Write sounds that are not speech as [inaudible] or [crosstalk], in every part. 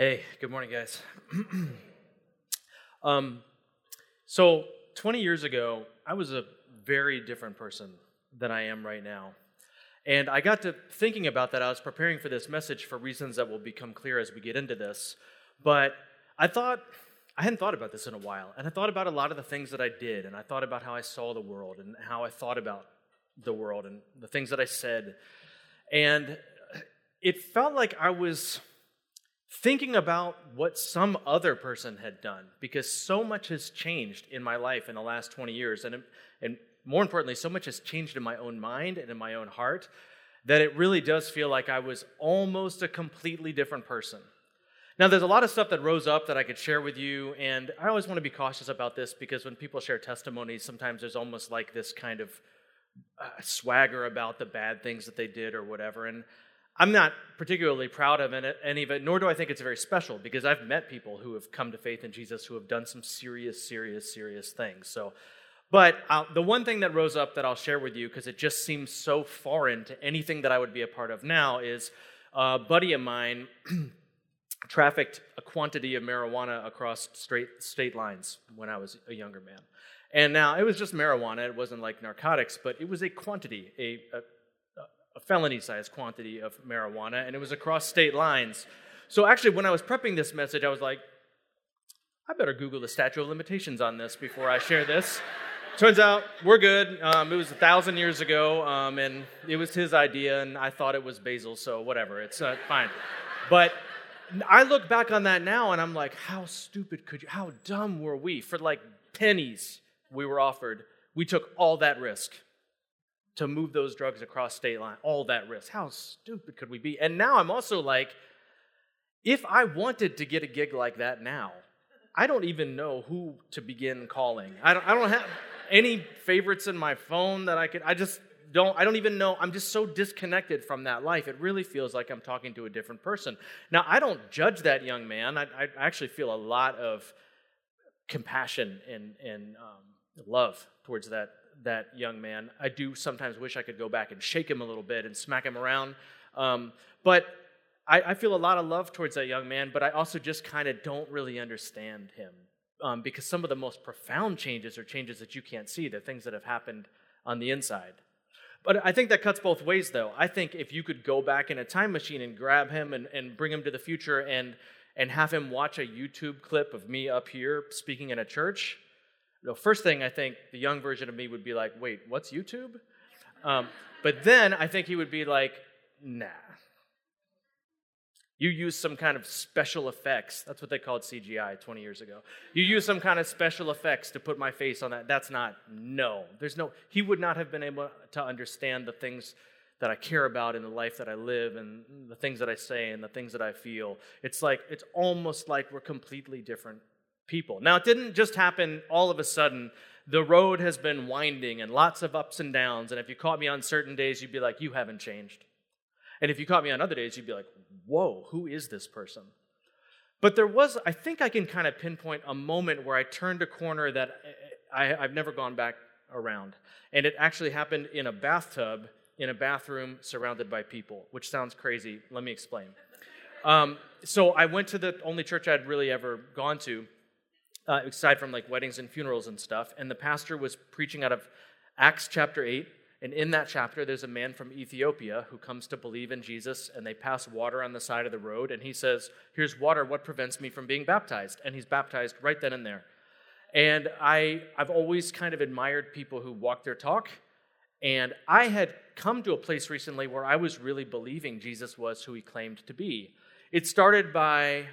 Hey, good morning, guys. [clears throat] um, so, 20 years ago, I was a very different person than I am right now. And I got to thinking about that. I was preparing for this message for reasons that will become clear as we get into this. But I thought, I hadn't thought about this in a while. And I thought about a lot of the things that I did. And I thought about how I saw the world and how I thought about the world and the things that I said. And it felt like I was thinking about what some other person had done because so much has changed in my life in the last 20 years and, and more importantly so much has changed in my own mind and in my own heart that it really does feel like i was almost a completely different person. Now there's a lot of stuff that rose up that i could share with you and i always want to be cautious about this because when people share testimonies sometimes there's almost like this kind of uh, swagger about the bad things that they did or whatever and I'm not particularly proud of any of it, nor do I think it's very special because I've met people who have come to faith in Jesus who have done some serious, serious, serious things. So, but uh, the one thing that rose up that I'll share with you because it just seems so foreign to anything that I would be a part of now is a buddy of mine [clears throat] trafficked a quantity of marijuana across straight state lines when I was a younger man. And now it was just marijuana; it wasn't like narcotics, but it was a quantity, a, a felony sized quantity of marijuana, and it was across state lines. So, actually, when I was prepping this message, I was like, I better Google the statute of limitations on this before I share this. Turns out we're good. Um, it was a thousand years ago, um, and it was his idea, and I thought it was basil, so whatever, it's uh, fine. But I look back on that now, and I'm like, how stupid could you, how dumb were we? For like pennies we were offered, we took all that risk to move those drugs across state line, all that risk. How stupid could we be? And now I'm also like, if I wanted to get a gig like that now, I don't even know who to begin calling. I don't, I don't have any favorites in my phone that I could, I just don't, I don't even know. I'm just so disconnected from that life. It really feels like I'm talking to a different person. Now, I don't judge that young man. I, I actually feel a lot of compassion and, and um, love towards that that young man. I do sometimes wish I could go back and shake him a little bit and smack him around. Um, but I, I, feel a lot of love towards that young man, but I also just kind of don't really understand him um, because some of the most profound changes are changes that you can't see. They're things that have happened on the inside. But I think that cuts both ways, though. I think if you could go back in a time machine and grab him and, and bring him to the future and, and have him watch a YouTube clip of me up here speaking in a church, the first thing I think the young version of me would be like, wait, what's YouTube? Um, but then I think he would be like, nah. You use some kind of special effects. That's what they called CGI 20 years ago. You use some kind of special effects to put my face on that. That's not, no. There's no, he would not have been able to understand the things that I care about in the life that I live and the things that I say and the things that I feel. It's like, it's almost like we're completely different people. Now, it didn't just happen all of a sudden. The road has been winding and lots of ups and downs. And if you caught me on certain days, you'd be like, You haven't changed. And if you caught me on other days, you'd be like, Whoa, who is this person? But there was, I think I can kind of pinpoint a moment where I turned a corner that I, have never gone back around. And it actually happened in a bathtub, in a bathroom surrounded by people, which sounds crazy. Let me explain. Um, so I went to the only church I'd really ever gone to uh, aside from like weddings and funerals and stuff. And the pastor was preaching out of Acts chapter 8. And in that chapter, there's a man from Ethiopia who comes to believe in Jesus, and they pass water on the side of the road. And he says, Here's water. What prevents me from being baptized? And he's baptized right then and there. And I, I've always kind of admired people who walk their talk. And I had come to a place recently where I was really believing Jesus was who he claimed to be. It started by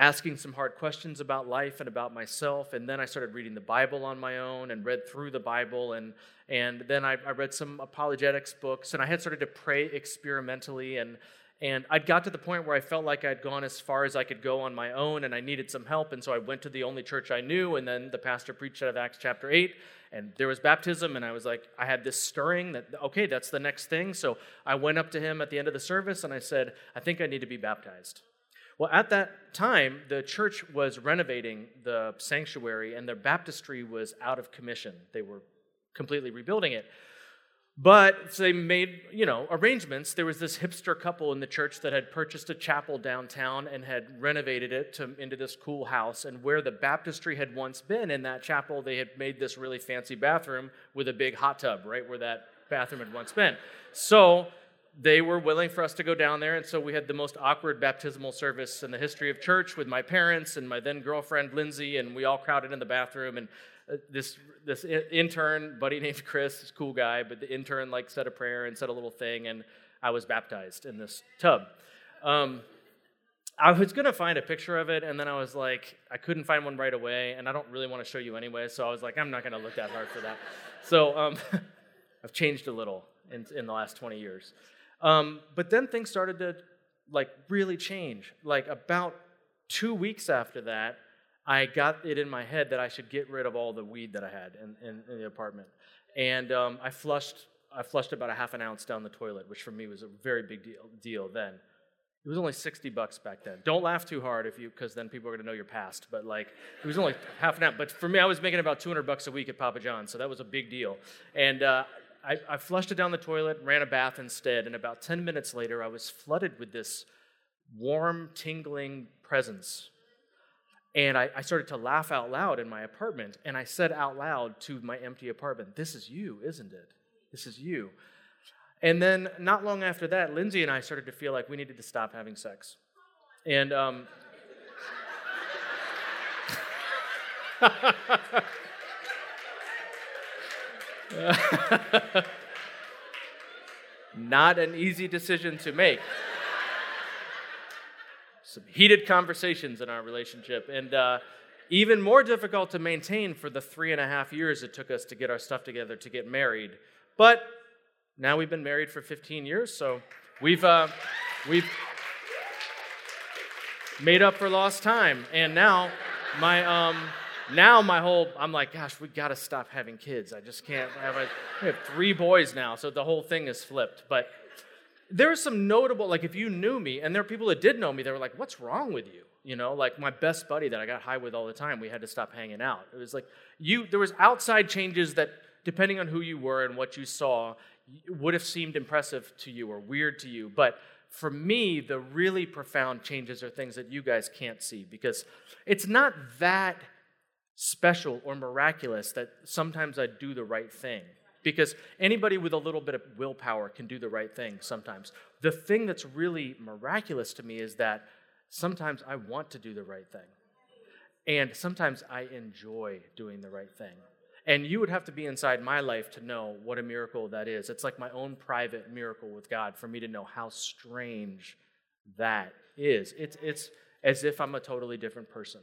asking some hard questions about life and about myself. And then I started reading the Bible on my own and read through the Bible. And, and then I, I read some apologetics books. And I had started to pray experimentally. And, and I'd got to the point where I felt like I'd gone as far as I could go on my own and I needed some help. And so I went to the only church I knew. And then the pastor preached out of Acts chapter 8. And there was baptism. And I was like, I had this stirring that, okay, that's the next thing. So I went up to him at the end of the service and I said, I think I need to be baptized. Well, at that time, the church was renovating the sanctuary and their baptistry was out of commission. They were completely rebuilding it. But they made, you know, arrangements. There was this hipster couple in the church that had purchased a chapel downtown and had renovated it to, into this cool house. And where the baptistry had once been in that chapel, they had made this really fancy bathroom with a big hot tub, right where that bathroom had once been. So they were willing for us to go down there, and so we had the most awkward baptismal service in the history of church with my parents and my then girlfriend Lindsay, and we all crowded in the bathroom. And uh, this this intern, buddy named Chris, is cool guy, but the intern like said a prayer and said a little thing, and I was baptized in this tub. Um, I was gonna find a picture of it, and then I was like, I couldn't find one right away, and I don't really want to show you anyway, so I was like, I'm not gonna look that hard for that. So um, [laughs] I've changed a little in, in the last 20 years. Um, but then things started to like really change. Like about two weeks after that, I got it in my head that I should get rid of all the weed that I had in, in, in the apartment, and um, I flushed. I flushed about a half an ounce down the toilet, which for me was a very big deal, deal then. It was only 60 bucks back then. Don't laugh too hard if you, because then people are going to know your past. But like, it was only half an ounce. But for me, I was making about 200 bucks a week at Papa John's, so that was a big deal. And uh, I, I flushed it down the toilet, ran a bath instead, and about 10 minutes later, I was flooded with this warm, tingling presence. And I, I, started to laugh out loud in my apartment, and I said out loud to my empty apartment, This is you, isn't it? This is you. And then, not long after that, Lindsay and I started to feel like we needed to stop having sex. And, um, [laughs] [laughs] Not an easy decision to make. Some heated conversations in our relationship, and uh, even more difficult to maintain for the three and a half years it took us to get our stuff together to get married. But now we've been married for 15 years, so we've uh, we've made up for lost time, and now my um, now my whole i'm like gosh we got to stop having kids. I just can't have a, we have three boys now so the whole thing is flipped. But there's some notable like if you knew me and there are people that did know me they were like what's wrong with you? You know like my best buddy that i got high with all the time we had to stop hanging out. It was like you there was outside changes that depending on who you were and what you saw would have seemed impressive to you or weird to you. But for me the really profound changes are things that you guys can't see because it's not that special or miraculous that sometimes I do the right thing. Because anybody with a little bit of willpower can do the right thing sometimes. The thing that's really miraculous to me is that sometimes I want to do the right thing. And sometimes I enjoy doing the right thing. And you would have to be inside my life to know what a miracle that is. It's like my own private miracle with God for me to know how strange that is. It's, it's as if I'm a totally different person.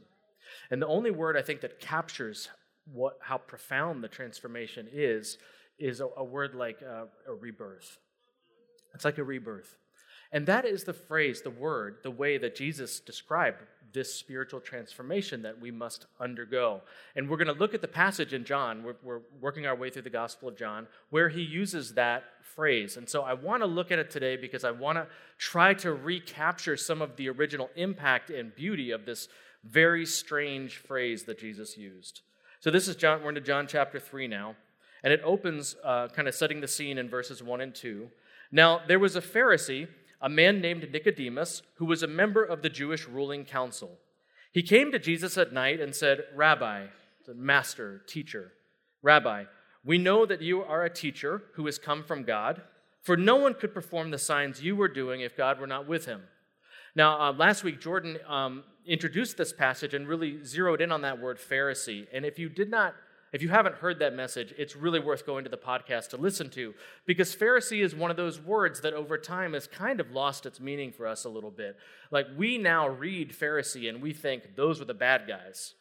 And the only word I think that captures what, how profound the transformation is, is a, a word like uh, a rebirth. It's like a rebirth. And that is the phrase, the word, the way that Jesus described this spiritual transformation that we must undergo. And we're going to look at the passage in John. We're, we're, working our way through the Gospel of John, where he uses that phrase. And so I want to look at it today because I want to try to recapture some of the original impact and beauty of this very strange phrase that Jesus used. So this is John, we're into John chapter 3 now, and it opens uh, kind of setting the scene in verses 1 and 2. Now, there was a Pharisee, a man named Nicodemus, who was a member of the Jewish ruling council. He came to Jesus at night and said, Rabbi, master, teacher, Rabbi, we know that you are a teacher who has come from God, for no one could perform the signs you were doing if God were not with him. Now, uh, last week, Jordan um, introduced this passage and really zeroed in on that word Pharisee. And if you did not, if you haven't heard that message, it's really worth going to the podcast to listen to because Pharisee is one of those words that over time has kind of lost its meaning for us a little bit. Like we now read Pharisee and we think those were the bad guys.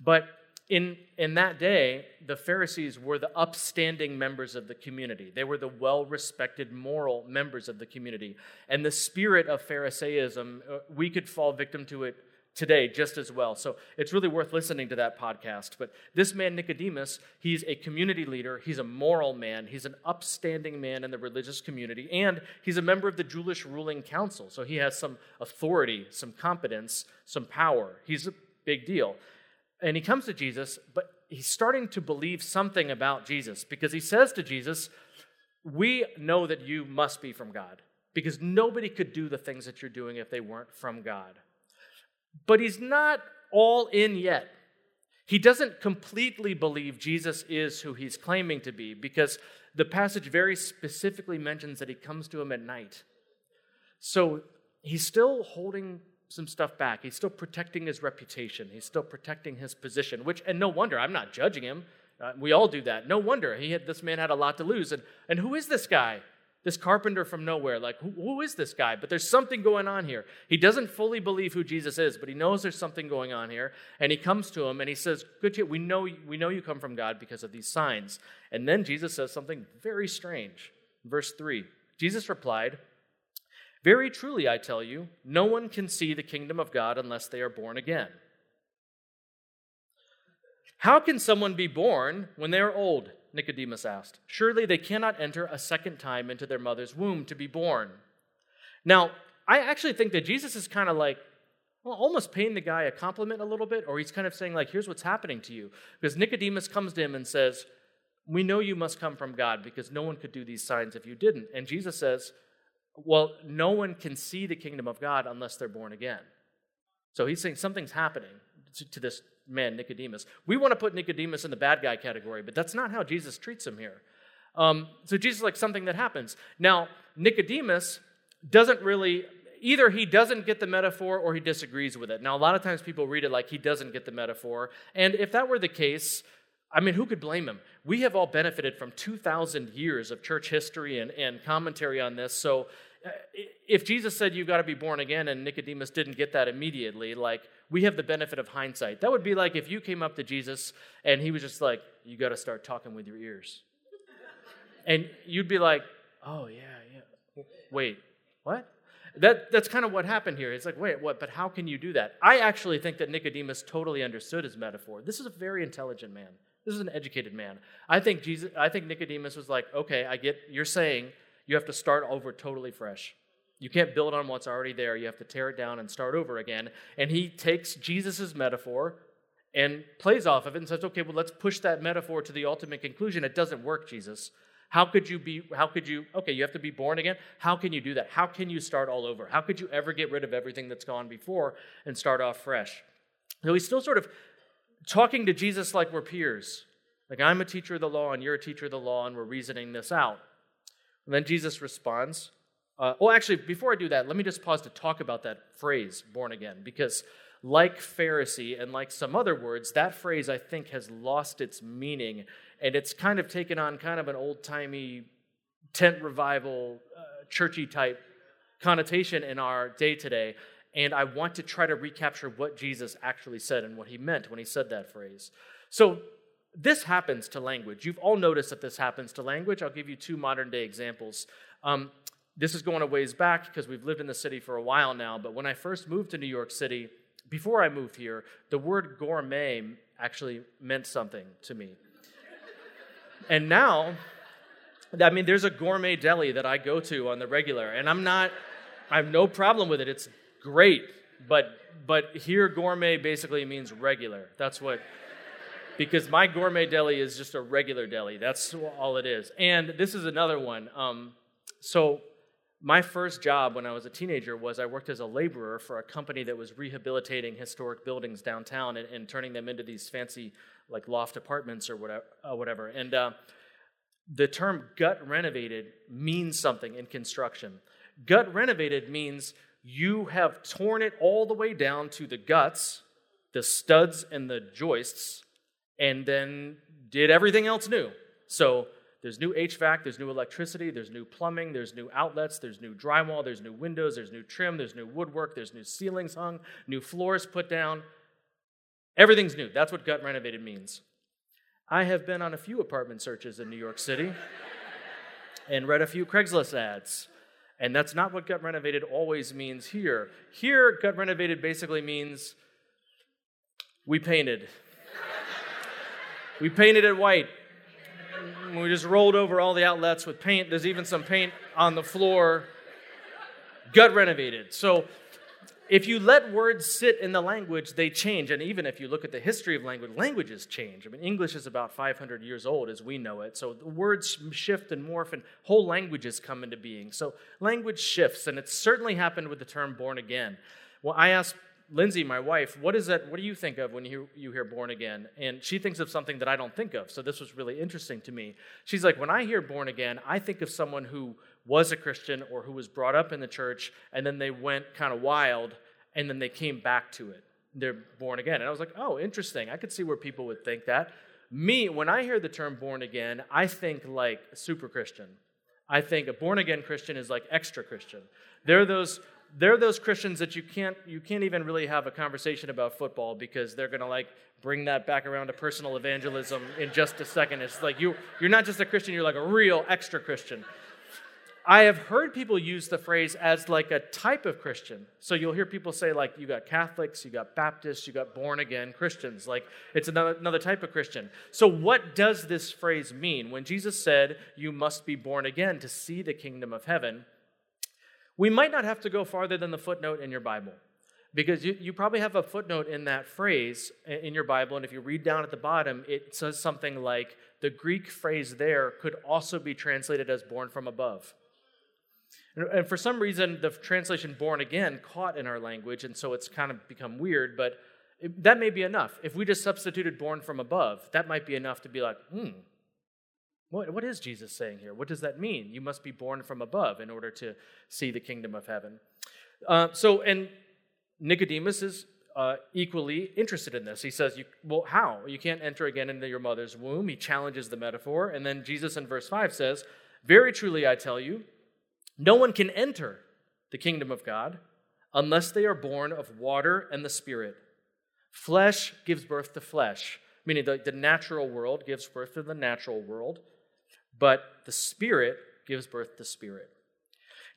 But in, in that day, the Pharisees were the upstanding members of the community. They were the well respected moral members of the community. And the spirit of Pharisaism, uh, we could fall victim to it today just as well. So it's really worth listening to that podcast. But this man, Nicodemus, he's a community leader, he's a moral man, he's an upstanding man in the religious community, and he's a member of the Jewish ruling council. So he has some authority, some competence, some power. He's a big deal. And he comes to Jesus, but he's starting to believe something about Jesus because he says to Jesus, we know that you must be from God because nobody could do the things that you're doing if they weren't from God. But he's not all in yet. He doesn't completely believe Jesus is who he's claiming to be because the passage very specifically mentions that he comes to him at night. So he's still holding some stuff back. He's still protecting his reputation. He's still protecting his position, which, and no wonder, I'm not judging him. Uh, we all do that. No wonder he had, this man had a lot to lose. And, and who is this guy? This carpenter from nowhere. Like, who, who is this guy? But there's something going on here. He doesn't fully believe who Jesus is, but he knows there's something going on here. And he comes to him and he says, Good, we know, we know you come from God because of these signs. And then Jesus says something very strange. Verse 3 Jesus replied, Very truly, I tell you, no one can see the kingdom of God unless they are born again. How can someone be born when they are old? Nicodemus asked. Surely they cannot enter a second time into their mother's womb to be born. Now, I actually think that Jesus is kind of like, well, almost paying the guy a compliment a little bit, or he's kind of saying, like, here's what's happening to you. Because Nicodemus comes to him and says, We know you must come from God because no one could do these signs if you didn't. And Jesus says, Well, no one can see the kingdom of God unless they're born again. So he's saying something's happening to, to this man, Nicodemus. We want to put Nicodemus in the bad guy category, but that's not how Jesus treats him here. Um, so Jesus like something that happens. Now, Nicodemus doesn't really, either he doesn't get the metaphor or he disagrees with it. Now, a lot of times people read it like he doesn't get the metaphor. And if that were the case, I mean, who could blame him? We have all benefited from 2,000 years of church history and, and commentary on this. So uh, if Jesus said you've got to be born again and Nicodemus didn't get that immediately, like we have the benefit of hindsight. That would be like if you came up to Jesus and he was just like, you got to start talking with your ears. And you'd be like, oh, yeah, yeah. Wait, what? That, that's kind of what happened here. It's like, wait, what? But how can you do that? I actually think that Nicodemus totally understood his metaphor. This is a very intelligent man. This is an educated man. I think Jesus. I think Nicodemus was like, okay, I get you're saying you have to start over totally fresh. You can't build on what's already there. You have to tear it down and start over again. And he takes Jesus' metaphor and plays off of it and says, okay, well, let's push that metaphor to the ultimate conclusion. It doesn't work, Jesus. How could you be, how could you, okay, you have to be born again? How can you do that? How can you start all over? How could you ever get rid of everything that's gone before and start off fresh? So he's still sort of talking to Jesus like we're peers. Like I'm a teacher of the law and you're a teacher of the law and we're reasoning this out. And then Jesus responds. Uh, well, actually, before I do that, let me just pause to talk about that phrase, born again, because like Pharisee and like some other words, that phrase I think has lost its meaning and it's kind of taken on kind of an old timey tent revival, uh, churchy type connotation in our day today. And I want to try to recapture what Jesus actually said and what he meant when he said that phrase. So, this happens to language. You've all noticed that this happens to language. I'll give you two modern day examples. Um, this is going a ways back because we've lived in the city for a while now, but when I first moved to New York City, before I moved here, the word gourmet actually meant something to me. and now, I mean, there's a gourmet deli that I go to on the regular, and I'm not, I have no problem with it. It's great, but but here gourmet basically means regular. That's what because my gourmet deli is just a regular deli. That's all it is. And this is another one. Um, so, my first job when I was a teenager was I worked as a laborer for a company that was rehabilitating historic buildings downtown and, and turning them into these fancy, like loft apartments or whatever. Uh, whatever. And uh, the term gut renovated means something in construction. Gut renovated means you have torn it all the way down to the guts, the studs, and the joists and then did everything else new. So there's new HVAC, there's new electricity, there's new plumbing, there's new outlets, there's new drywall, there's new windows, there's new trim, there's new woodwork, there's new ceilings hung, new floors put down. Everything's new. That's what gut renovated means. I have been on a few apartment searches in New York City [laughs] and read a few Craigslist ads. And that's not what gut renovated always means here. Here, gut renovated basically means we painted [laughs] we painted it white. We just rolled over all the outlets with paint. There's even some paint on the floor. Gut renovated. So if you let words sit in the language, they change. And even if you look at the history of language, languages change. I mean, English is about 500 years old as we know it. So the words shift and morph, and whole languages come into being. So language shifts, and it's certainly happened with the term born again. Well, I asked Lindsay, my wife, what is that? What do you think of when you, you hear born again? And she thinks of something that I don't think of. So this was really interesting to me. She's like, when I hear born again, I think of someone who was a Christian or who was brought up in the church and then they went kind of wild and then they came back to it. They're born again. And I was like, oh, interesting. I could see where people would think that. Me, when I hear the term born again, I think like super Christian. I think a born again Christian is like extra Christian. They're those they're those Christians that you can't you can't even really have a conversation about football because they're gonna like bring that back around to personal evangelism in just a second. It's like you you're not just a Christian, you're like a real extra Christian. I have heard people use the phrase as like a type of Christian. So you'll hear people say, like, you got Catholics, you got Baptists, you got born again Christians. Like, it's another, another type of Christian. So, what does this phrase mean? When Jesus said, you must be born again to see the kingdom of heaven, we might not have to go farther than the footnote in your Bible. Because you, you probably have a footnote in that phrase in your Bible, and if you read down at the bottom, it says something like the Greek phrase there could also be translated as born from above. And for some reason, the translation born again caught in our language, and so it's kind of become weird, but that may be enough. If we just substituted born from above, that might be enough to be like, hmm, what, what is Jesus saying here? What does that mean? You must be born from above in order to see the kingdom of heaven. Uh, so, and Nicodemus is uh, equally interested in this. He says, you, Well, how? You can't enter again into your mother's womb. He challenges the metaphor. And then Jesus in verse 5 says, Very truly I tell you, no one can enter the kingdom of God unless they are born of water and the Spirit. Flesh gives birth to flesh, meaning the, the natural world gives birth to the natural world, but the Spirit gives birth to spirit.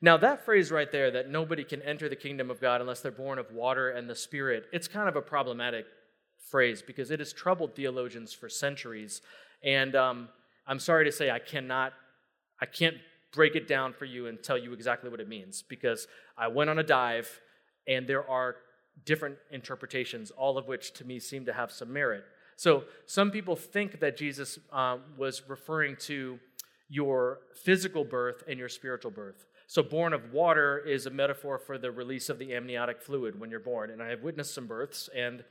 Now, that phrase right there, that nobody can enter the kingdom of God unless they're born of water and the Spirit, it's kind of a problematic phrase because it has troubled theologians for centuries. And um, I'm sorry to say, I cannot, I can't break it down for you and tell you exactly what it means because I went on a dive and there are different interpretations, all of which to me seem to have some merit. So some people think that Jesus uh, was referring to your physical birth and your spiritual birth. So, born of water is a metaphor for the release of the amniotic fluid when you're born. And I have witnessed some births, and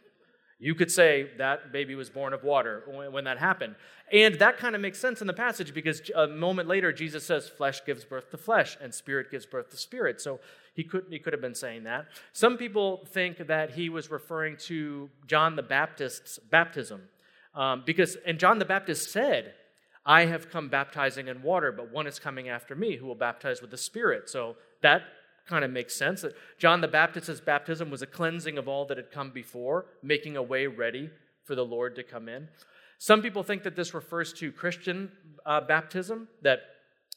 you could say that baby was born of water when that happened. And that kind of makes sense in the passage because a moment later, Jesus says, flesh gives birth to flesh and spirit gives birth to spirit. So he could, he could have been saying that. Some people think that he was referring to John the Baptist's baptism. Um, because, and John the Baptist said, I have come baptizing in water, but one is coming after me who will baptize with the Spirit. So that kind of makes sense that John the Baptist's baptism was a cleansing of all that had come before, making a way ready for the Lord to come in. Some people think that this refers to Christian uh, baptism, that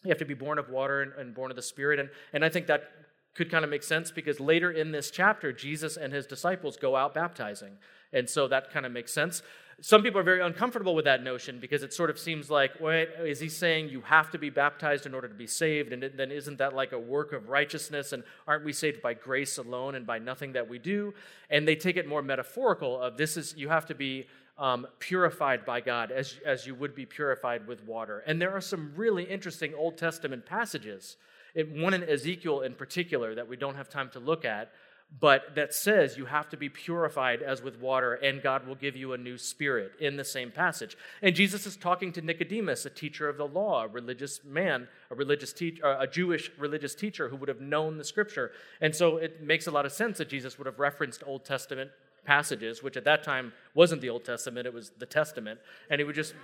you have to be born of water and, and born of the Spirit. And, and I think that could kind of make sense because later in this chapter, Jesus and his disciples go out baptizing. And so that kind of makes sense. Some people are very uncomfortable with that notion because it sort of seems like, wait, is he saying you have to be baptized in order to be saved? And then isn't that like a work of righteousness? And aren't we saved by grace alone and by nothing that we do? And they take it more metaphorical of this is, you have to be um, purified by God as, as you would be purified with water. And there are some really interesting Old Testament passages, it, one in Ezekiel in particular that we don't have time to look at, but that says you have to be purified as with water, and God will give you a new spirit in the same passage. And Jesus is talking to Nicodemus, a teacher of the law, a religious man, a religious teacher, uh, a Jewish religious teacher who would have known the scripture. And so it makes a lot of sense that Jesus would have referenced Old Testament passages, which at that time wasn't the Old Testament, it was the Testament, and he would just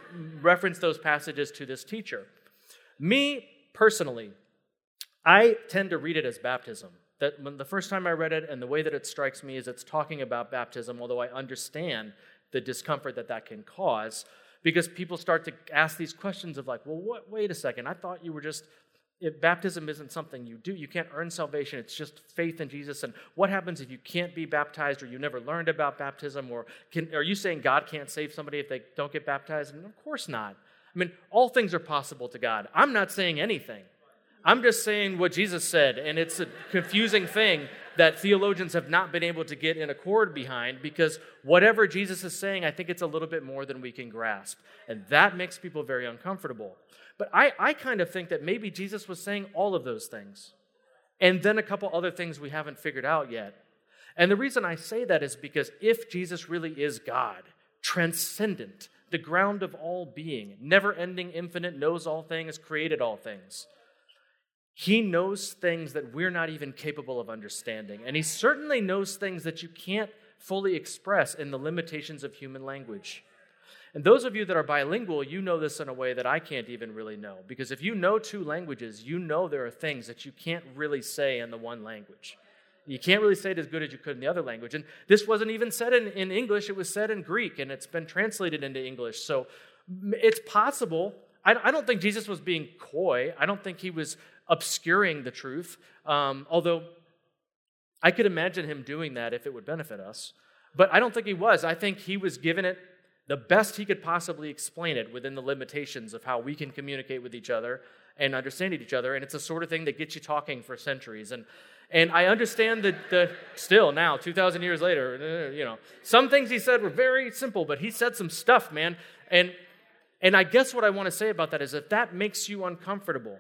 reference those passages to this teacher. Me personally, I tend to read it as baptism that when the first time I read it and the way that it strikes me is it's talking about baptism, although I understand the discomfort that that can cause, because people start to ask these questions of like, well, what, wait a second, I thought you were just, if baptism isn't something you do, you can't earn salvation, it's just faith in Jesus. And what happens if you can't be baptized or you never learned about baptism? Or can, are you saying God can't save somebody if they don't get baptized? And of course not. I mean, all things are possible to God. I'm not saying anything. I'm just saying what Jesus said, and it's a confusing thing that theologians have not been able to get in accord behind because whatever Jesus is saying, I think it's a little bit more than we can grasp. And that makes people very uncomfortable. But I, I kind of think that maybe Jesus was saying all of those things. And then a couple other things we haven't figured out yet. And the reason I say that is because if Jesus really is God, transcendent, the ground of all being, never ending, infinite, knows all things, created all things, he knows things that we're not even capable of understanding. And he certainly knows things that you can't fully express in the limitations of human language. And those of you that are bilingual, you know this in a way that I can't even really know. Because if you know two languages, you know there are things that you can't really say in the one language. You can't really say it as good as you could in the other language. And this wasn't even said in, in English, it was said in Greek, and it's been translated into English. So it's possible. I, I don't think Jesus was being coy. I don't think he was obscuring the truth, um, although I could imagine him doing that if it would benefit us. But I don't think he was. I think he was given it the best he could possibly explain it within the limitations of how we can communicate with each other and understand each other. And it's the sort of thing that gets you talking for centuries. And and I understand that the still now, 2,000 years later, uh, you know, some things he said were very simple, but he said some stuff, man. And and I guess what I want to say about that is if that makes you uncomfortable,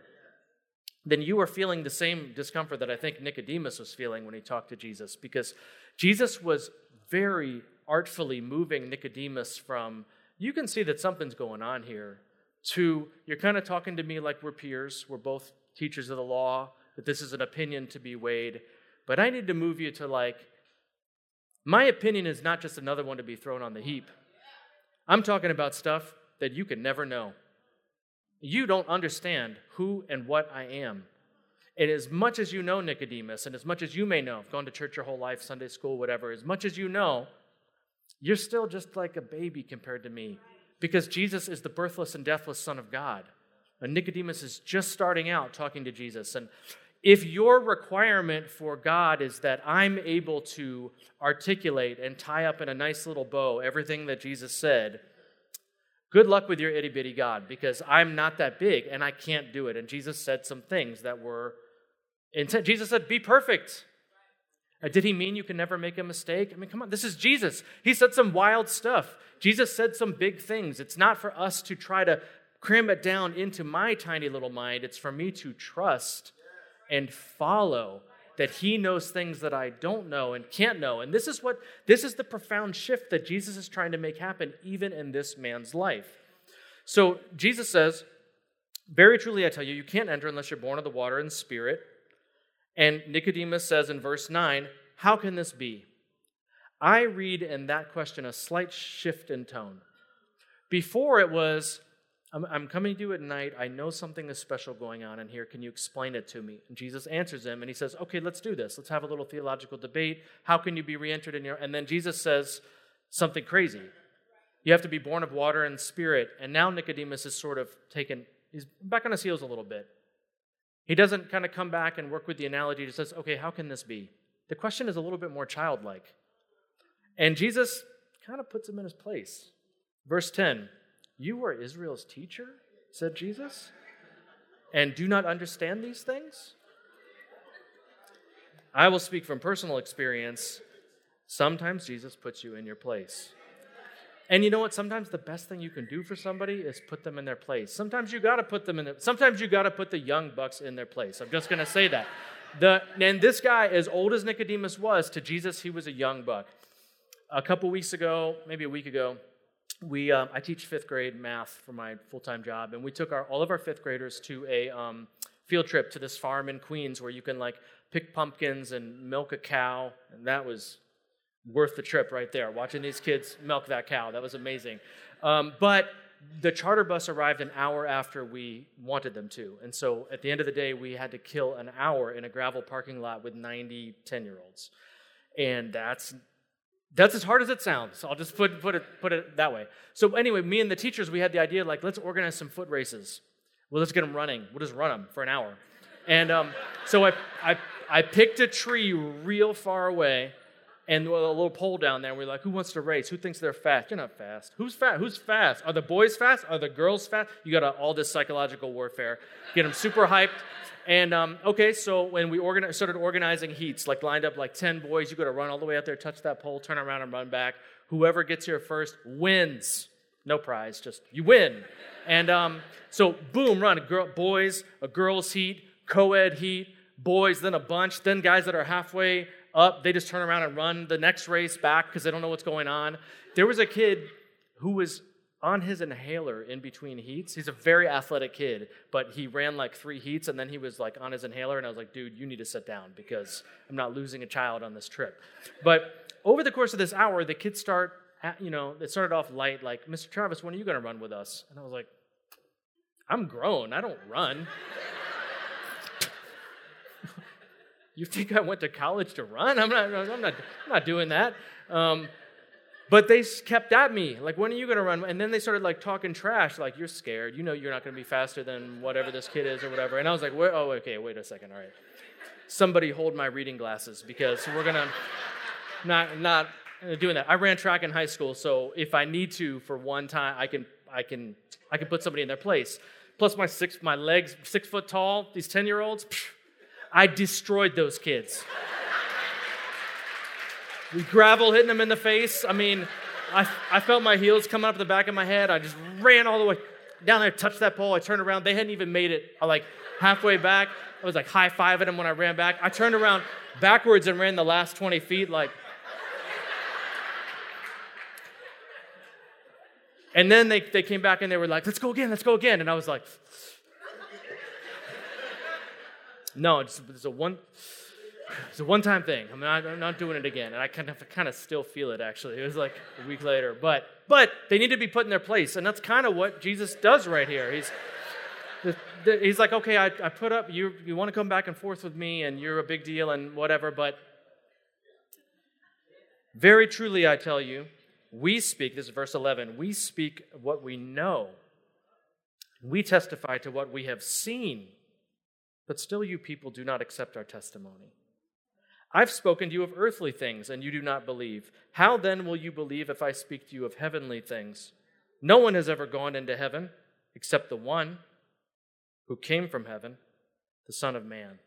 then you are feeling the same discomfort that I think Nicodemus was feeling when he talked to Jesus, because Jesus was very artfully moving Nicodemus from, you can see that something's going on here, to, you're kind of talking to me like we're peers, we're both teachers of the law, that this is an opinion to be weighed, but I need to move you to like, my opinion is not just another one to be thrown on the heap. I'm talking about stuff that you can never know. You don't understand who and what I am. And as much as you know Nicodemus, and as much as you may know, gone to church your whole life, Sunday school, whatever, as much as you know, you're still just like a baby compared to me. Because Jesus is the birthless and deathless Son of God. And Nicodemus is just starting out talking to Jesus. And if your requirement for God is that I'm able to articulate and tie up in a nice little bow everything that Jesus said, Good luck with your itty bitty God because I'm not that big and I can't do it. And Jesus said some things that were intent. Jesus said, Be perfect. Did he mean you can never make a mistake? I mean, come on, this is Jesus. He said some wild stuff. Jesus said some big things. It's not for us to try to cram it down into my tiny little mind, it's for me to trust and follow that he knows things that I don't know and can't know. And this is what this is the profound shift that Jesus is trying to make happen even in this man's life. So Jesus says, "Very truly I tell you, you can't enter unless you're born of the water and spirit." And Nicodemus says in verse 9, "How can this be?" I read in that question a slight shift in tone. Before it was, I'm, I'm coming to you at night. I know something is special going on in here. Can you explain it to me? And Jesus answers him and he says, Okay, let's do this. Let's have a little theological debate. How can you be re entered in your. And then Jesus says something crazy. You have to be born of water and spirit. And now Nicodemus is sort of taken, he's back on his heels a little bit. He doesn't kind of come back and work with the analogy. He says, Okay, how can this be? The question is a little bit more childlike. And Jesus kind of puts him in his place. Verse 10 you are Israel's teacher, said Jesus, and do not understand these things? I will speak from personal experience. Sometimes Jesus puts you in your place. And you know what? Sometimes the best thing you can do for somebody is put them in their place. Sometimes you got to put them in. Their, sometimes you got to put the young bucks in their place. I'm just going to say that. The, and this guy, as old as Nicodemus was, to Jesus, he was a young buck. A couple weeks ago, maybe a week ago, we um, I teach fifth grade math for my full time job, and we took our all of our fifth graders to a um, field trip to this farm in Queens where you can like pick pumpkins and milk a cow, and that was worth the trip right there. Watching these kids milk that cow, that was amazing. Um, but the charter bus arrived an hour after we wanted them to, and so at the end of the day, we had to kill an hour in a gravel parking lot with 90 10 year olds, and that's that's as hard as it sounds. I'll just put, put, it, put it that way. So, anyway, me and the teachers, we had the idea like, let's organize some foot races. Well, let's get them running. We'll just run them for an hour. And um, so I, I, I picked a tree real far away, and a little pole down there. And we're like, who wants to race? Who thinks they're fast? You're not fast. Who's fast? Who's fast? Are the boys fast? Are the girls fast? You got all this psychological warfare. Get them super hyped. And um, okay, so when we organi- started organizing heats, like lined up like 10 boys, you got to run all the way out there, touch that pole, turn around and run back. Whoever gets here first wins. No prize, just you win. And um, so, boom, run. A girl, boys, a girls' heat, co ed heat, boys, then a bunch, then guys that are halfway up, they just turn around and run the next race back because they don't know what's going on. There was a kid who was on his inhaler in between heats. He's a very athletic kid, but he ran like three heats and then he was like on his inhaler. And I was like, dude, you need to sit down because I'm not losing a child on this trip. But over the course of this hour, the kids start, you know, it started off light, like, Mr. Travis, when are you going to run with us? And I was like, I'm grown. I don't run. You think I went to college to run? I'm not, I'm not, I'm not doing that. Um, but they kept at me, like, when are you going to run? And then they started like talking trash, like, you're scared. You know you're not going to be faster than whatever this kid is or whatever. And I was like, oh, okay, wait a second. All right. Somebody hold my reading glasses because we're going to not, not doing that. I ran track in high school, so if I need to for one time, I can, I can, I can put somebody in their place. Plus my six, my legs, six foot tall, these 10 year olds, I destroyed those kids. We gravel hitting them in the face. I mean, I, I felt my heels coming up the back of my head. I just ran all the way down there, touched that pole. I turned around. They hadn't even made it. I like halfway back. I was like high fiving them when I ran back. I turned around backwards and ran the last 20 feet like. And then they, they came back and they were like, let's go again, let's go again. And I was like, no, it's, it's a one. It's a one-time thing. I'm not, I'm not doing it again, and I kind of kind of still feel it. Actually, it was like a week later, but but they need to be put in their place, and that's kind of what Jesus does right here. He's he's like, okay, I, I put up you. You want to come back and forth with me, and you're a big deal, and whatever. But very truly, I tell you, we speak. This is verse 11. We speak what we know. We testify to what we have seen, but still, you people do not accept our testimony. I've spoken to you of earthly things, and you do not believe. How then will you believe if I speak to you of heavenly things? No one has ever gone into heaven except the one who came from heaven, the Son of Man.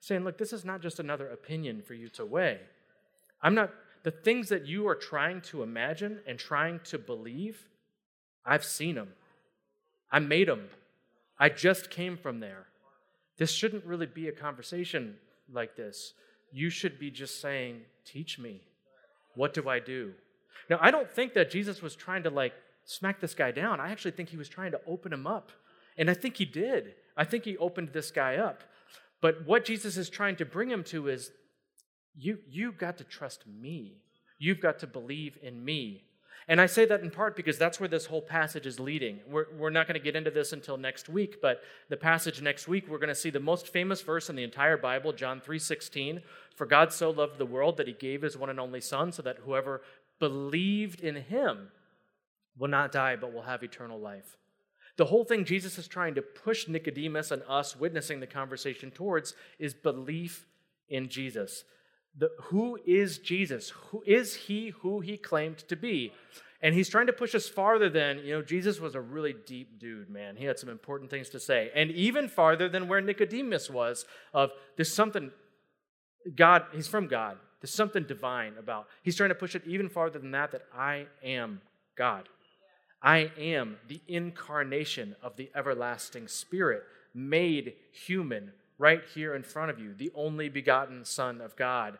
Saying, look, this is not just another opinion for you to weigh. I'm not, the things that you are trying to imagine and trying to believe, I've seen them. I made them. I just came from there. This shouldn't really be a conversation like this you should be just saying, Teach me. What do I do? Now, I don't think that Jesus was trying to like smack this guy down. I actually think he was trying to open him up. And I think he did. I think he opened this guy up. But what Jesus is trying to bring him to is you, you've got to trust me. You've got to believe in me. And I say that in part because that's where this whole passage is leading. We're, we're not going to get into this until next week, but the passage next week, we're going to see the most famous verse in the entire Bible, John 3.16. For God so loved the world that he gave his one and only Son, so that whoever believed in him will not die, but will have eternal life. The whole thing Jesus is trying to push Nicodemus and us witnessing the conversation towards is belief in Jesus. The, who is Jesus? Who is he who he claimed to be? And he's trying to push us farther than, you know, Jesus was a really deep dude, man. He had some important things to say. And even farther than where Nicodemus was of there's something God, he's from God. There's something divine about. He's trying to push it even farther than that that I am God. I am the incarnation of the everlasting spirit made human right here in front of you, the only begotten Son of God.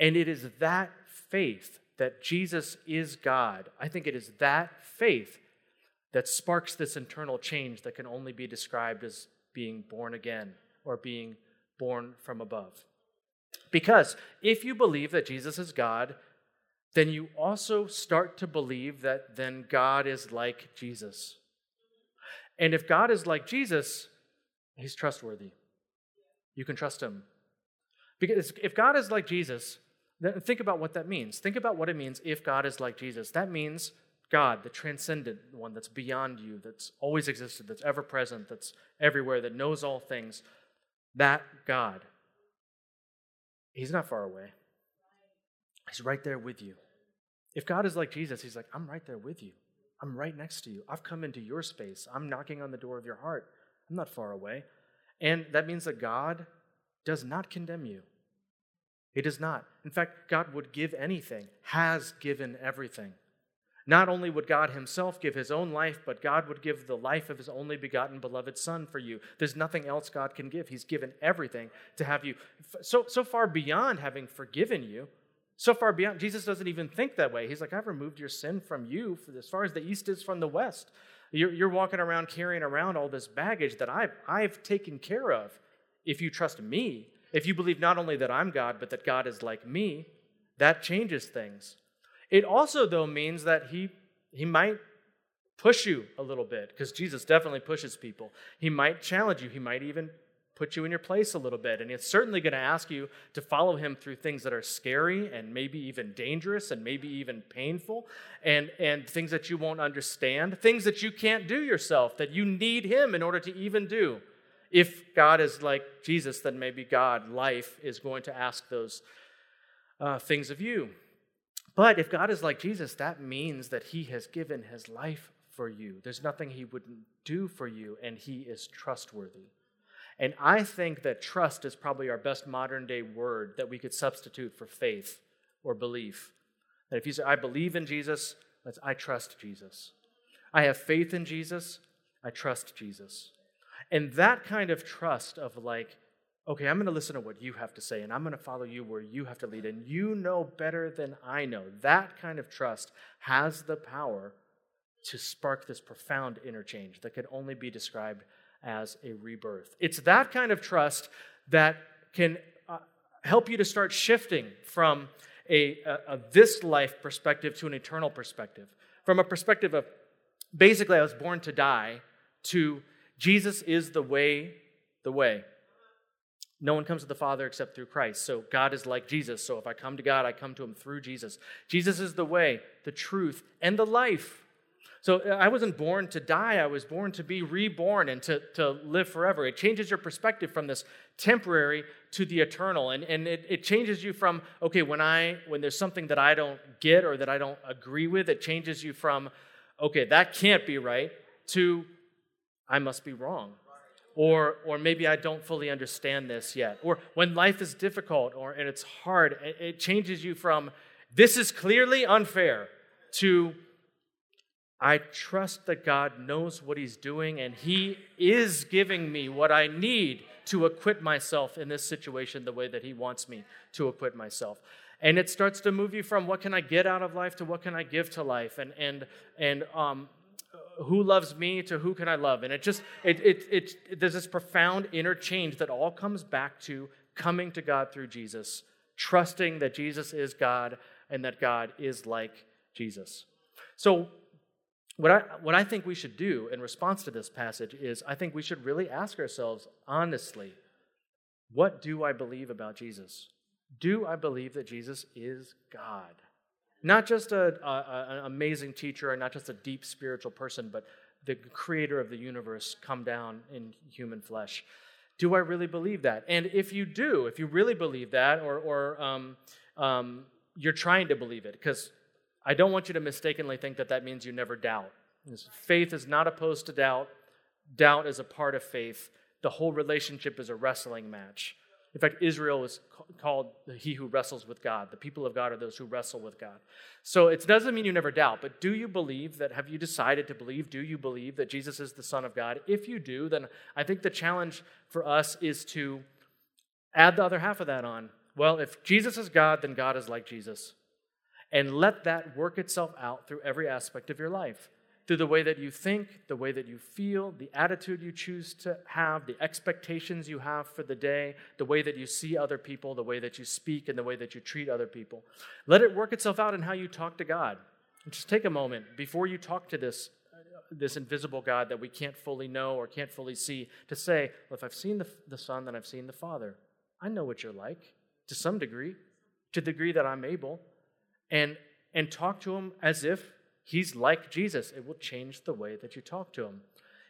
And it is that faith that Jesus is God. I think it is that faith that sparks this internal change that can only be described as being born again or being born from above. Because if you believe that Jesus is God, then you also start to believe that then God is like Jesus. And if God is like Jesus, he's trustworthy. You can trust him. Because if God is like Jesus, think about what that means. Think about what it means if God is like Jesus. That means God, the transcendent one that's beyond you, that's always existed, that's ever present, that's everywhere, that knows all things. That God, He's not far away. He's right there with you. If God is like Jesus, He's like, I'm right there with you. I'm right next to you. I've come into your space. I'm knocking on the door of your heart. I'm not far away. And that means that God does not condemn you. He does not. In fact, God would give anything, has given everything. Not only would God Himself give His own life, but God would give the life of His only begotten beloved Son for you. There's nothing else God can give. He's given everything to have you. So, so far beyond having forgiven you, so far beyond, Jesus doesn't even think that way. He's like, I've removed your sin from you as far as the east is from the west. You're, you're walking around carrying around all this baggage that I've, I've taken care of. If you trust me, if you believe not only that I'm God, but that God is like me, that changes things. It also, though, means that he, he might push you a little bit, because Jesus definitely pushes people. He might challenge you, he might even put you in your place a little bit. And it's certainly going to ask you to follow him through things that are scary and maybe even dangerous and maybe even painful and, and things that you won't understand, things that you can't do yourself, that you need him in order to even do. If God is like Jesus, then maybe God, life, is going to ask those uh, things of you. But if God is like Jesus, that means that he has given his life for you. There's nothing he wouldn't do for you, and he is trustworthy. And I think that trust is probably our best modern day word that we could substitute for faith or belief. That if you say, I believe in Jesus, that's I trust Jesus. I have faith in Jesus, I trust Jesus. And that kind of trust of like, okay, I'm going to listen to what you have to say and I'm going to follow you where you have to lead, and you know better than I know. That kind of trust has the power to spark this profound interchange that could only be described as a rebirth. It's that kind of trust that can uh, help you to start shifting from a, a, a this life perspective to an eternal perspective. From a perspective of basically, I was born to die, to Jesus is the way, the way. No one comes to the Father except through Christ. So God is like Jesus. So if I come to God, I come to him through Jesus. Jesus is the way, the truth, and the life. So uh, I wasn't born to die, I was born to be reborn and to, to live forever. It changes your perspective from this temporary to the eternal. And, and it, it changes you from, okay, when I when there's something that I don't get or that I don't agree with, it changes you from, okay, that can't be right, to I must be wrong. Or, or maybe I don't fully understand this yet. Or when life is difficult or and it's hard, it, it changes you from this is clearly unfair to I trust that God knows what He's doing and He is giving me what I need to acquit myself in this situation the way that He wants me to acquit myself. And it starts to move you from what can I get out of life to what can I give to life, and and and um, who loves me to who can I love, and it just it, it it it there's this profound interchange that all comes back to coming to God through Jesus, trusting that Jesus is God and that God is like Jesus. So what I, what I think we should do in response to this passage is I think we should really ask ourselves honestly what do I believe about Jesus? Do I believe that Jesus is God? Not just a, a, an amazing teacher and not just a deep spiritual person, but the creator of the universe come down in human flesh. Do I really believe that? And if you do, if you really believe that, or, or um, um, you're trying to believe it, because I don't want you to mistakenly think that that means you never doubt. Faith is not opposed to doubt, doubt is a part of faith. The whole relationship is a wrestling match. In fact, Israel is called he who wrestles with God. The people of God are those who wrestle with God. So it doesn't mean you never doubt, but do you believe that? Have you decided to believe? Do you believe that Jesus is the Son of God? If you do, then I think the challenge for us is to add the other half of that on. Well, if Jesus is God, then God is like Jesus and let that work itself out through every aspect of your life through the way that you think, the way that you feel, the attitude you choose to have, the expectations you have for the day, the way that you see other people, the way that you speak, and the way that you treat other people. Let it work itself out in how you talk to God. just take a moment before you talk to this, this invisible God that we can't fully know or can't fully see to say, well, if I've seen the, the Son, then I've seen the Father. I know what you're like to some degree, to the degree that I'm able and, and talk to him as if he's like Jesus. It will change the way that you talk to him,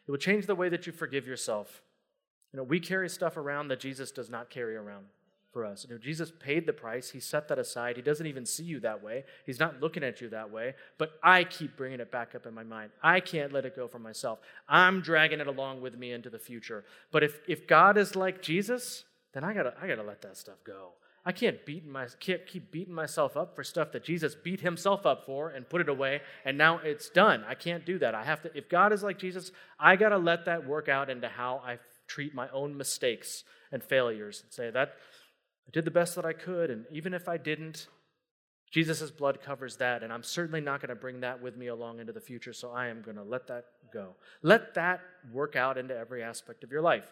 it will change the way that you forgive yourself. You know, we carry stuff around that Jesus does not carry around. for us. You know, Jesus paid the price. He set that aside. He doesn't even see you that way. He's not looking at you that way. But I keep bringing it back up in my mind. I can't let it go for myself. I'm dragging it along with me into the future. But if, if God is like Jesus, then I gotta, I gotta let that stuff go. I can't, beat my, can't keep beating myself up for stuff that Jesus beat himself up for and put it away, and now it's done. I can't do that. I have to, if God is like Jesus, I got to let that work out into how I treat my own mistakes and failures and say that I did the best that I could, and even if I didn't, Jesus' blood covers that, and I'm certainly not going to bring that with me along into the future, so I am going to let that go. Let that work out into every aspect of your life.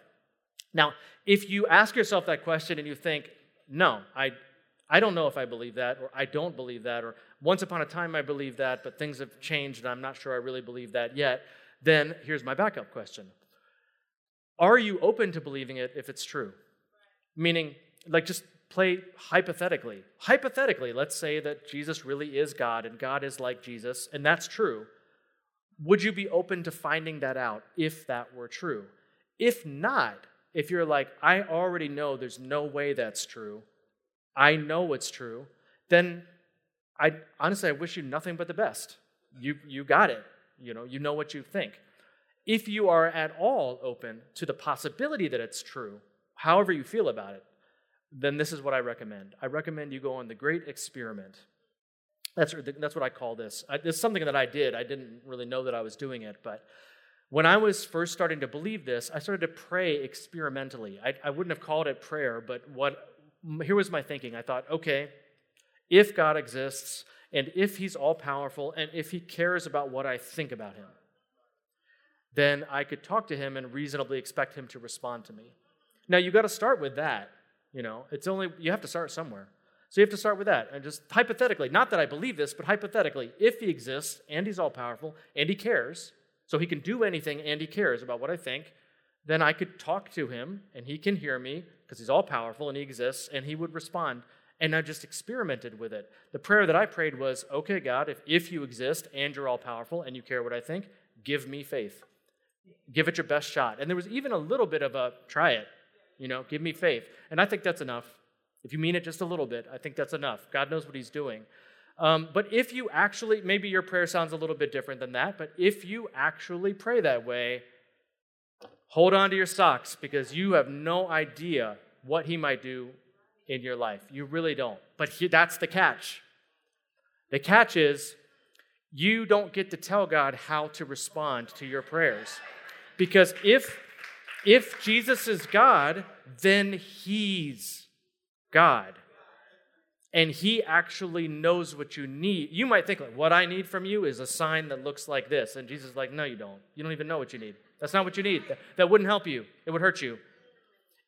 Now, if you ask yourself that question and you think, no, I, I don't know if I believe that, or I don't believe that, or once upon a time I believed that, but things have changed and I'm not sure I really believe that yet, then here's my backup question Are you open to believing it if it's true? Meaning, like just play hypothetically. Hypothetically, let's say that Jesus really is God and God is like Jesus, and that's true. Would you be open to finding that out if that were true? If not, if you're like, I already know there's no way that's true, I know it's true, then I honestly I wish you nothing but the best. You you got it. You know, you know what you think. If you are at all open to the possibility that it's true, however you feel about it, then this is what I recommend. I recommend you go on the great experiment. That's, that's what I call this. I, it's something that I did. I didn't really know that I was doing it, but when I was first starting to believe this, I started to pray experimentally. I, I wouldn't have called it prayer, but what here was my thinking. I thought, okay, if God exists, and if He's all powerful, and if He cares about what I think about Him, then I could talk to Him and reasonably expect Him to respond to me. Now, you got to start with that. You know, it's only, you have to start somewhere. So you have to start with that. And just hypothetically, not that I believe this, but hypothetically, if he exists and he's all powerful and he cares, so he can do anything and he cares about what I think, then I could talk to him and he can hear me because he's all powerful and he exists and he would respond. And I just experimented with it. The prayer that I prayed was, okay, God, if, if you exist and you're all powerful and you care what I think, give me faith. Give it your best shot. And there was even a little bit of a try it. You know, give me faith. And I think that's enough. If you mean it just a little bit, I think that's enough. God knows what He's doing. Um, but if you actually, maybe your prayer sounds a little bit different than that, but if you actually pray that way, hold on to your socks because you have no idea what He might do in your life. You really don't. But he, that's the catch. The catch is you don't get to tell God how to respond to your prayers. Because if if Jesus is God, then he's God. And he actually knows what you need. You might think, like, what I need from you is a sign that looks like this. And Jesus is like, no, you don't. You don't even know what you need. That's not what you need. That, that wouldn't help you, it would hurt you.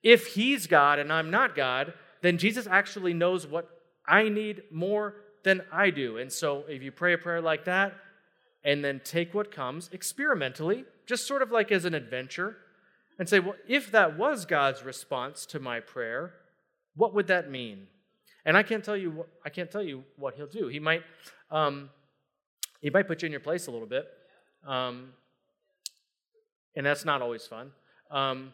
If he's God and I'm not God, then Jesus actually knows what I need more than I do. And so if you pray a prayer like that, and then take what comes experimentally, just sort of like as an adventure, and say, well, if that was God's response to my prayer, what would that mean? And I can't tell you. What, I can't tell you what He'll do. He might, um, He might put you in your place a little bit, um, and that's not always fun. Um,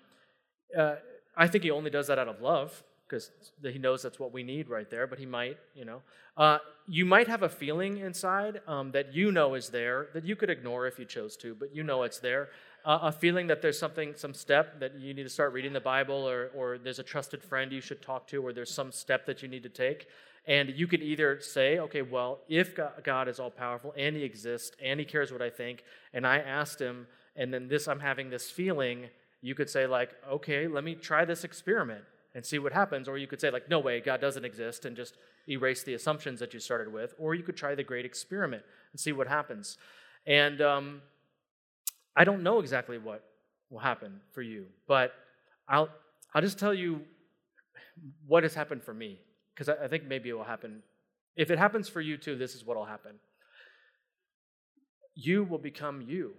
uh, I think He only does that out of love because He knows that's what we need right there. But He might, you know, uh, you might have a feeling inside um, that you know is there that you could ignore if you chose to, but you know it's there uh, a feeling that there's something, some step that you need to start reading the Bible, or, or there's a trusted friend you should talk to, or there's some step that you need to take. And you could either say, okay, well, if God is all powerful and He exists and He cares what I think, and I asked Him, and then this, I'm having this feeling, you could say, like, okay, let me try this experiment and see what happens. Or you could say, like, no way, God doesn't exist, and just erase the assumptions that you started with. Or you could try the great experiment and see what happens. And um, I don't know exactly what will happen for you, but I'll, I'll just tell you what has happened for me, because I, I think maybe it will happen. If it happens for you too, this is what will happen. You will become you.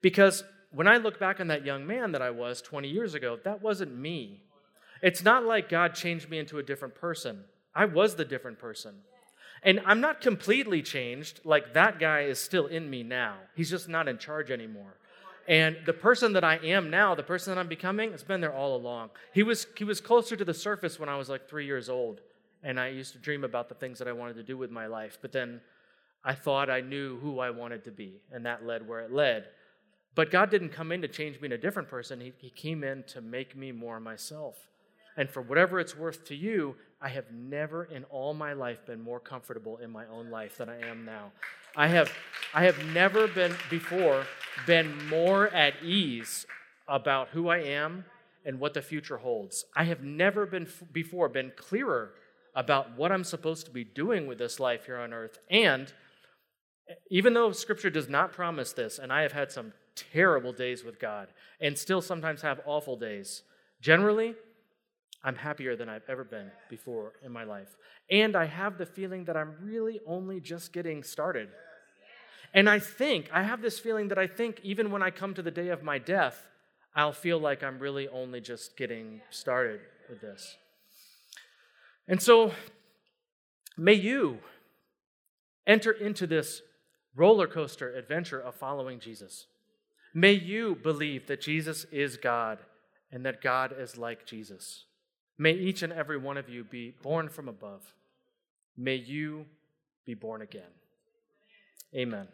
Because when I look back on that young man that I was 20 years ago, that wasn't me. It's not like God changed me into a different person. I was the different person. And I'm not completely changed, like that guy is still in me now. He's just not in charge anymore. And the person that I am now, the person that I'm becoming, has been there all along. He was, he was closer to the surface when I was like three years old. And I used to dream about the things that I wanted to do with my life. But then I thought I knew who I wanted to be, and that led where it led. But God didn't come in to change me into a different person, He, he came in to make me more myself. And for whatever it's worth to you, I have never in all my life been more comfortable in my own life than I am now. I have, I have never been before been more at ease about who I am and what the future holds. I have never been before been clearer about what I'm supposed to be doing with this life here on earth. And eh, even though scripture does not promise this, and I have had some terrible days with God and still sometimes have awful days, generally, I'm happier than I've ever been before in my life. And I have the feeling that I'm really only just getting started. And I think, I have this feeling that I think even when I come to the day of my death, I'll feel like I'm really only just getting started with this. And so, may you enter into this roller coaster adventure of following Jesus. May you believe that Jesus is God and that God is like Jesus. May each and every one of you be born from above. May you be born again. Amen.